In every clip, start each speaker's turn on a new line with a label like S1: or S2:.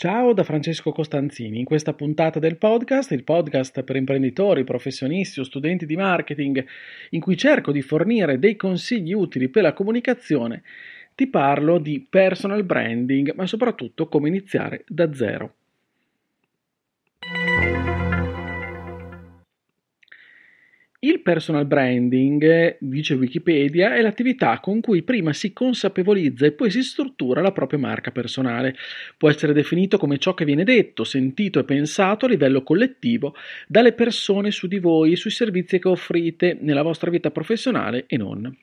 S1: Ciao da Francesco Costanzini. In questa puntata del podcast, il podcast per imprenditori, professionisti o studenti di marketing, in cui cerco di fornire dei consigli utili per la comunicazione, ti parlo di personal branding, ma soprattutto come iniziare da zero. Il personal branding, dice Wikipedia, è l'attività con cui prima si consapevolizza e poi si struttura la propria marca personale. Può essere definito come ciò che viene detto, sentito e pensato a livello collettivo dalle persone su di voi e sui servizi che offrite nella vostra vita professionale e non.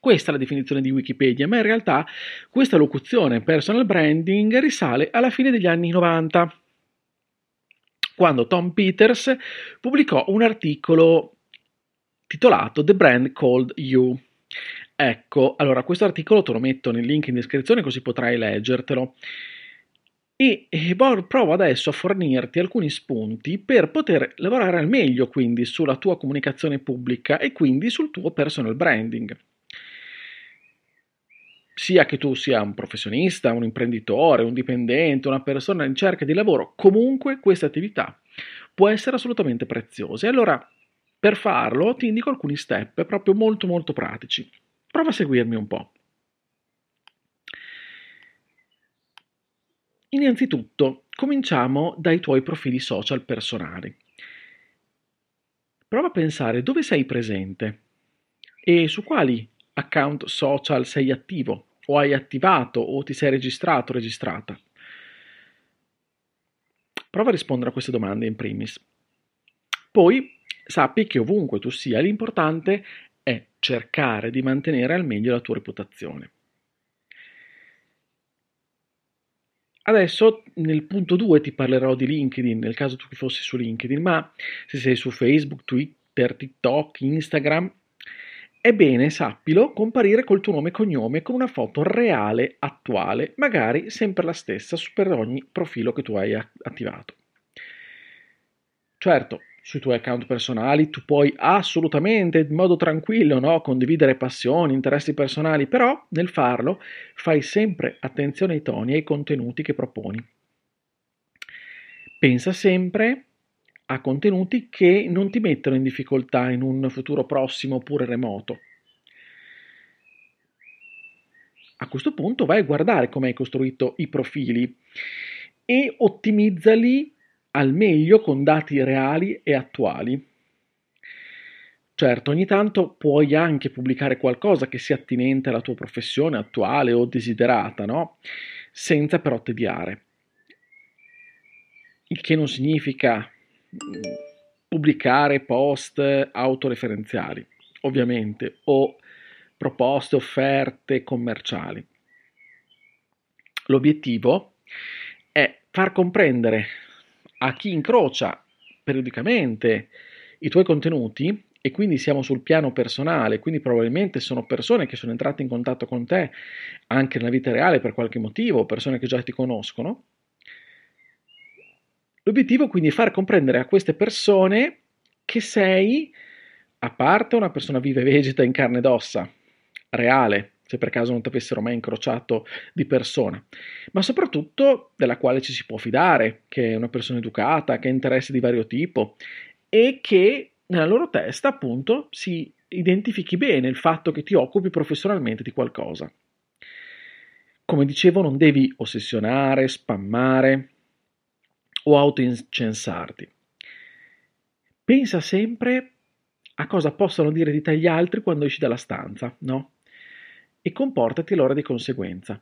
S1: Questa è la definizione di Wikipedia, ma in realtà questa locuzione personal branding risale alla fine degli anni 90 quando Tom Peters pubblicò un articolo titolato The Brand Called You. Ecco, allora questo articolo te lo metto nel link in descrizione così potrai leggertelo. E, e provo adesso a fornirti alcuni spunti per poter lavorare al meglio quindi sulla tua comunicazione pubblica e quindi sul tuo personal branding sia che tu sia un professionista, un imprenditore, un dipendente, una persona in cerca di lavoro, comunque questa attività può essere assolutamente preziosa. E allora, per farlo, ti indico alcuni step proprio molto molto pratici. Prova a seguirmi un po'. Innanzitutto, cominciamo dai tuoi profili social personali. Prova a pensare dove sei presente e su quali account social sei attivo o hai attivato o ti sei registrato o registrata? Prova a rispondere a queste domande in primis. Poi sappi che ovunque tu sia, l'importante è cercare di mantenere al meglio la tua reputazione. Adesso nel punto 2 ti parlerò di LinkedIn, nel caso tu fossi su LinkedIn, ma se sei su Facebook, Twitter, TikTok, Instagram, Ebbene, sappilo, comparire col tuo nome e cognome con una foto reale, attuale, magari sempre la stessa per ogni profilo che tu hai attivato. Certo, sui tuoi account personali tu puoi assolutamente in modo tranquillo no, condividere passioni, interessi personali, però nel farlo fai sempre attenzione ai toni e ai contenuti che proponi. Pensa sempre a contenuti che non ti mettono in difficoltà in un futuro prossimo oppure remoto. A questo punto vai a guardare come hai costruito i profili e ottimizzali al meglio con dati reali e attuali. Certo, ogni tanto puoi anche pubblicare qualcosa che sia attinente alla tua professione attuale o desiderata, no? Senza però tediare. Il che non significa pubblicare post autoreferenziali, ovviamente, o proposte, offerte commerciali. L'obiettivo è far comprendere a chi incrocia periodicamente i tuoi contenuti e quindi siamo sul piano personale, quindi probabilmente sono persone che sono entrate in contatto con te anche nella vita reale per qualche motivo, persone che già ti conoscono, L'obiettivo quindi è far comprendere a queste persone che sei, a parte una persona viva e vegeta in carne ed ossa, reale, se per caso non ti avessero mai incrociato di persona, ma soprattutto della quale ci si può fidare, che è una persona educata, che ha interessi di vario tipo e che nella loro testa appunto si identifichi bene il fatto che ti occupi professionalmente di qualcosa. Come dicevo, non devi ossessionare, spammare, o autoincensarti. Pensa sempre a cosa possono dire di te gli altri quando esci dalla stanza, no? E comportati allora di conseguenza.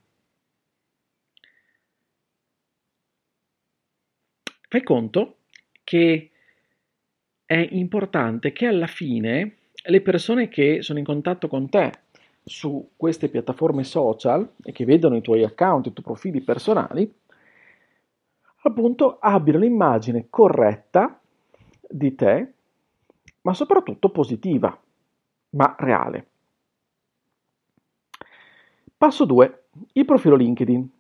S1: Fai conto che è importante che alla fine le persone che sono in contatto con te su queste piattaforme social e che vedono i tuoi account, i tuoi profili personali, appunto abbiano l'immagine corretta di te, ma soprattutto positiva. ma reale. Passo 2. Il profilo LinkedIn.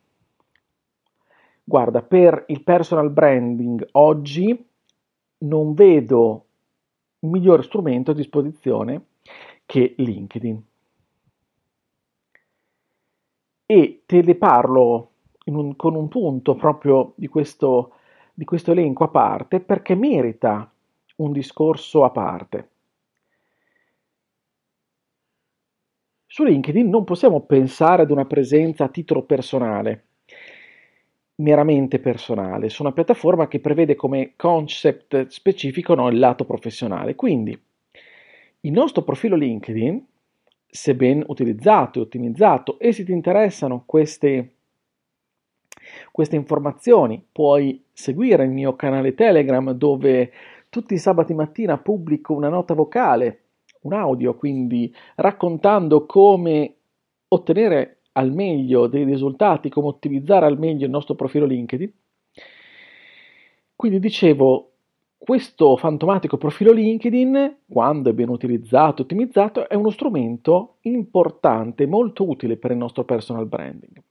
S1: Guarda, per il personal branding oggi non vedo un migliore strumento a disposizione che LinkedIn. E te ne parlo un, con un punto proprio di questo, di questo elenco a parte perché merita un discorso a parte. Su LinkedIn non possiamo pensare ad una presenza a titolo personale, meramente personale, su una piattaforma che prevede come concept specifico no, il lato professionale. Quindi il nostro profilo LinkedIn, se ben utilizzato e ottimizzato, e se ti interessano queste, queste informazioni, puoi seguire il mio canale Telegram dove tutti i sabati mattina pubblico una nota vocale, un audio, quindi raccontando come ottenere al meglio dei risultati, come ottimizzare al meglio il nostro profilo LinkedIn. Quindi dicevo, questo fantomatico profilo LinkedIn, quando è ben utilizzato ottimizzato, è uno strumento importante, molto utile per il nostro personal branding.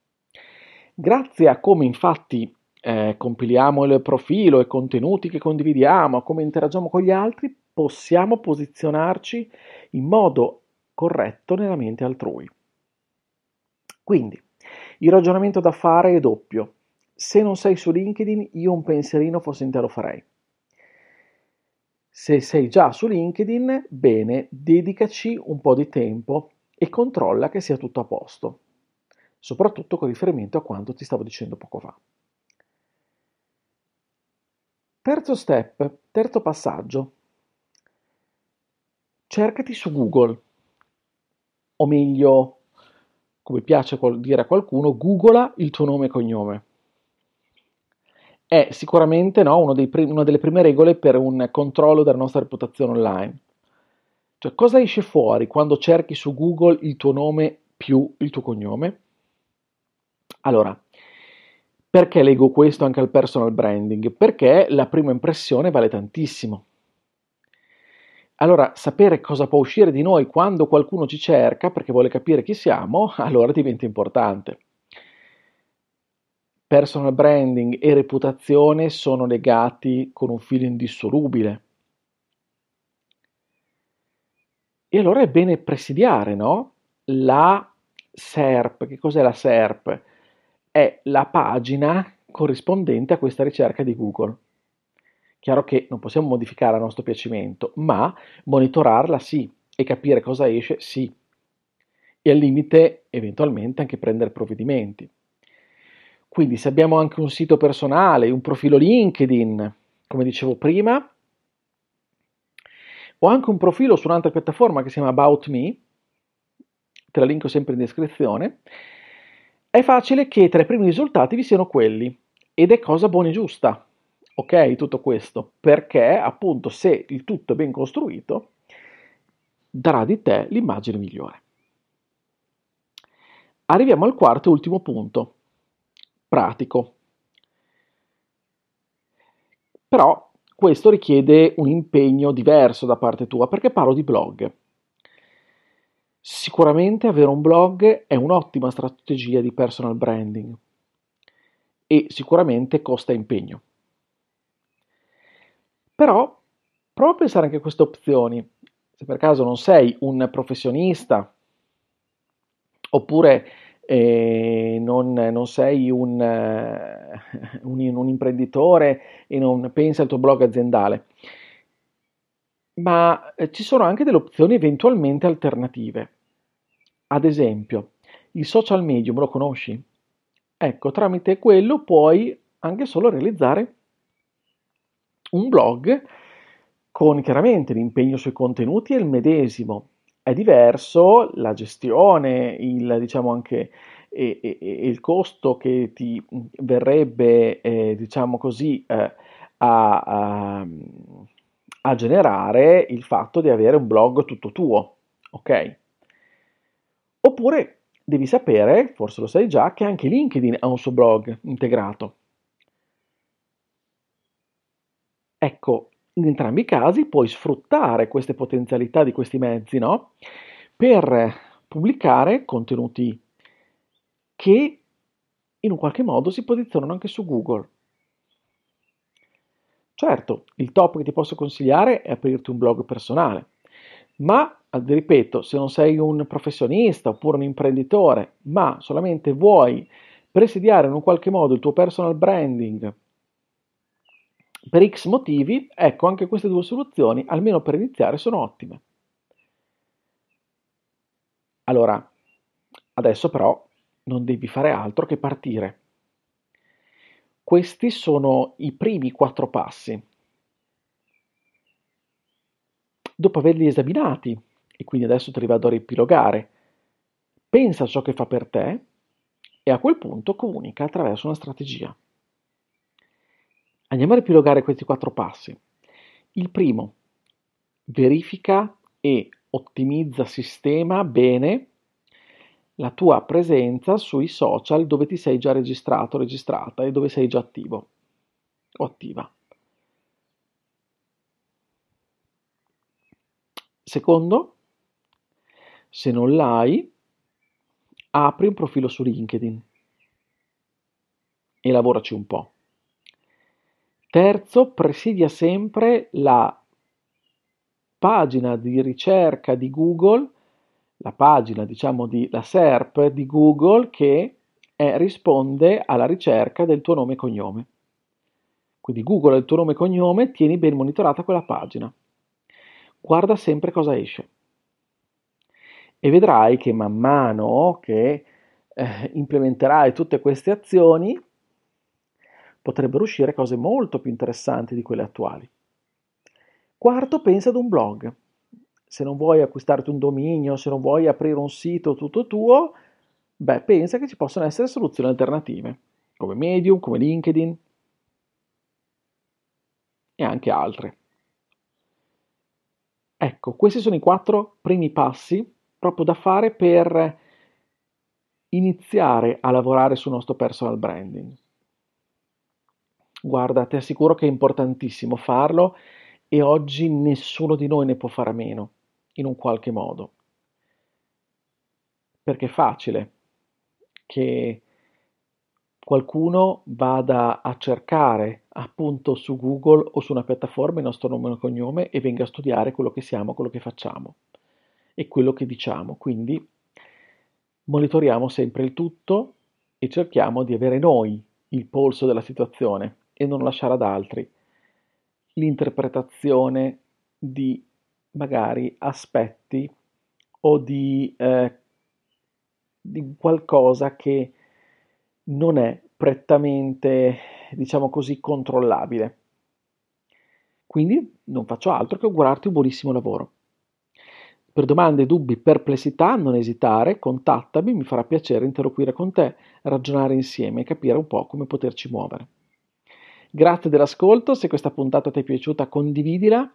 S1: Grazie a come infatti eh, compiliamo il profilo e contenuti che condividiamo, come interagiamo con gli altri, possiamo posizionarci in modo corretto nella mente altrui. Quindi, il ragionamento da fare è doppio. Se non sei su LinkedIn, io un pensierino forse intero farei. Se sei già su LinkedIn, bene, dedicaci un po' di tempo e controlla che sia tutto a posto, soprattutto con riferimento a quanto ti stavo dicendo poco fa. Terzo step, terzo passaggio. Cercati su Google, o meglio, come piace dire a qualcuno, googla il tuo nome e cognome. È sicuramente no, prim- una delle prime regole per un controllo della nostra reputazione online. Cioè, cosa esce fuori quando cerchi su Google il tuo nome più il tuo cognome? Allora, perché leggo questo anche al personal branding? Perché la prima impressione vale tantissimo. Allora, sapere cosa può uscire di noi quando qualcuno ci cerca perché vuole capire chi siamo, allora diventa importante. Personal branding e reputazione sono legati con un filo indissolubile. E allora è bene presidiare, no? La SERP. Che cos'è la SERP? È la pagina corrispondente a questa ricerca di Google. Chiaro che non possiamo modificare a nostro piacimento, ma monitorarla sì e capire cosa esce sì. E al limite eventualmente anche prendere provvedimenti. Quindi se abbiamo anche un sito personale, un profilo LinkedIn, come dicevo prima, o anche un profilo su un'altra piattaforma che si chiama About Me, te la linko sempre in descrizione, è facile che tra i primi risultati vi siano quelli, ed è cosa buona e giusta ok, tutto questo, perché appunto se il tutto è ben costruito, darà di te l'immagine migliore. Arriviamo al quarto e ultimo punto, pratico. Però questo richiede un impegno diverso da parte tua perché parlo di blog. Sicuramente avere un blog è un'ottima strategia di personal branding e sicuramente costa impegno. Però prova a pensare anche a queste opzioni. Se per caso non sei un professionista oppure eh, non, non, sei un, uh, un, un, imprenditore e non pensi al tuo blog aziendale, ma eh, ci sono anche delle opzioni eventualmente alternative. Ad esempio, il social medium lo conosci? Ecco, tramite quello puoi anche solo realizzare un blog con chiaramente l'impegno sui contenuti è il medesimo, è diverso la gestione, il, diciamo anche e, e, e il costo che ti verrebbe, eh, diciamo così, eh, a, a, a, generare il fatto di avere un blog tutto tuo, ok? Oppure devi sapere, forse lo sai già, che anche LinkedIn ha un suo blog integrato. Ecco, In entrambi i casi puoi sfruttare queste potenzialità di questi mezzi, no? Per pubblicare contenuti che in un qualche modo si posizionano anche su Google. Certo, il top che ti posso consigliare è aprirti un blog personale, ma ripeto, se non sei un professionista oppure un imprenditore, ma solamente vuoi presidiare in un qualche modo il tuo personal branding per X motivi, ecco anche queste due soluzioni, almeno per iniziare, sono ottime. Allora, adesso però non devi fare altro che partire. Questi sono i primi quattro passi. Dopo averli esaminati, e quindi adesso te li vado a riepilogare, pensa a ciò che fa per te e a quel punto comunica attraverso una strategia. Andiamo a riepilogare questi quattro passi. Il primo, verifica e ottimizza, sistema bene la tua presenza sui social dove ti sei già registrato, registrata e dove sei già attivo o attiva. Secondo, se non l'hai, apri un profilo su LinkedIn e lavoraci un po'. Terzo, presidia sempre la pagina di ricerca di Google la pagina, diciamo, di la SERP di Google che è, risponde alla ricerca del tuo nome e cognome. Quindi Google il tuo nome e cognome, tieni ben monitorata quella pagina. Guarda sempre cosa esce. E vedrai che man mano che eh, implementerai tutte queste azioni, potrebbero uscire cose molto più interessanti di quelle attuali. Quarto, pensa ad un blog se non vuoi acquistarti un dominio, se non vuoi aprire un sito tutto tuo, beh, pensa che ci possono essere soluzioni alternative, come Medium, come LinkedIn e anche altre. Ecco, questi sono i quattro primi passi proprio da fare per iniziare a lavorare sul nostro personal branding. Guarda, ti assicuro che è importantissimo farlo e oggi nessuno di noi ne può fare a meno in un qualche modo. Perché è facile che qualcuno vada a cercare appunto su Google o su una piattaforma il nostro nome e cognome e venga a studiare quello che siamo, quello che facciamo e quello che diciamo. Quindi monitoriamo sempre il tutto e cerchiamo di avere noi il polso della situazione e non lasciare ad altri l'interpretazione di magari aspetti o di, eh, di qualcosa che non è prettamente, diciamo così, controllabile. Quindi non faccio altro che augurarti un buonissimo lavoro. Per domande, dubbi, perplessità, non esitare, contattami, mi farà piacere interloquire con te, ragionare insieme e capire un po' come poterci muovere. Grazie dell'ascolto, se questa puntata ti è piaciuta condividila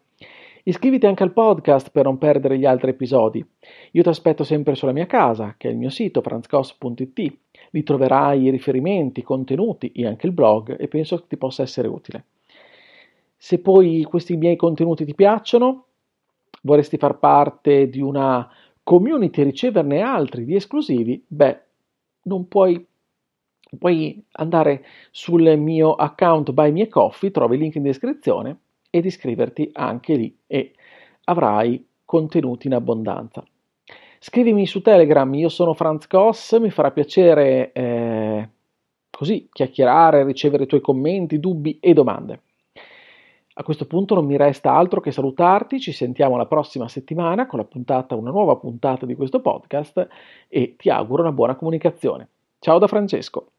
S1: Iscriviti anche al podcast per non perdere gli altri episodi. Io ti aspetto sempre sulla mia casa, che è il mio sito franzcos.it. Lì troverai i riferimenti, i contenuti e anche il blog e penso che ti possa essere utile. Se poi questi miei contenuti ti piacciono, vorresti far parte di una community e riceverne altri di esclusivi, beh, non puoi puoi andare sul mio account Buy Me Coffee, trovi il link in descrizione ed iscriverti anche lì e avrai contenuti in abbondanza. Scrivimi su Telegram, io sono Franz Koss, mi farà piacere eh, così chiacchierare, ricevere i tuoi commenti, dubbi e domande. A questo punto non mi resta altro che salutarti, ci sentiamo la prossima settimana con la puntata, una nuova puntata di questo podcast e ti auguro una buona comunicazione. Ciao da Francesco.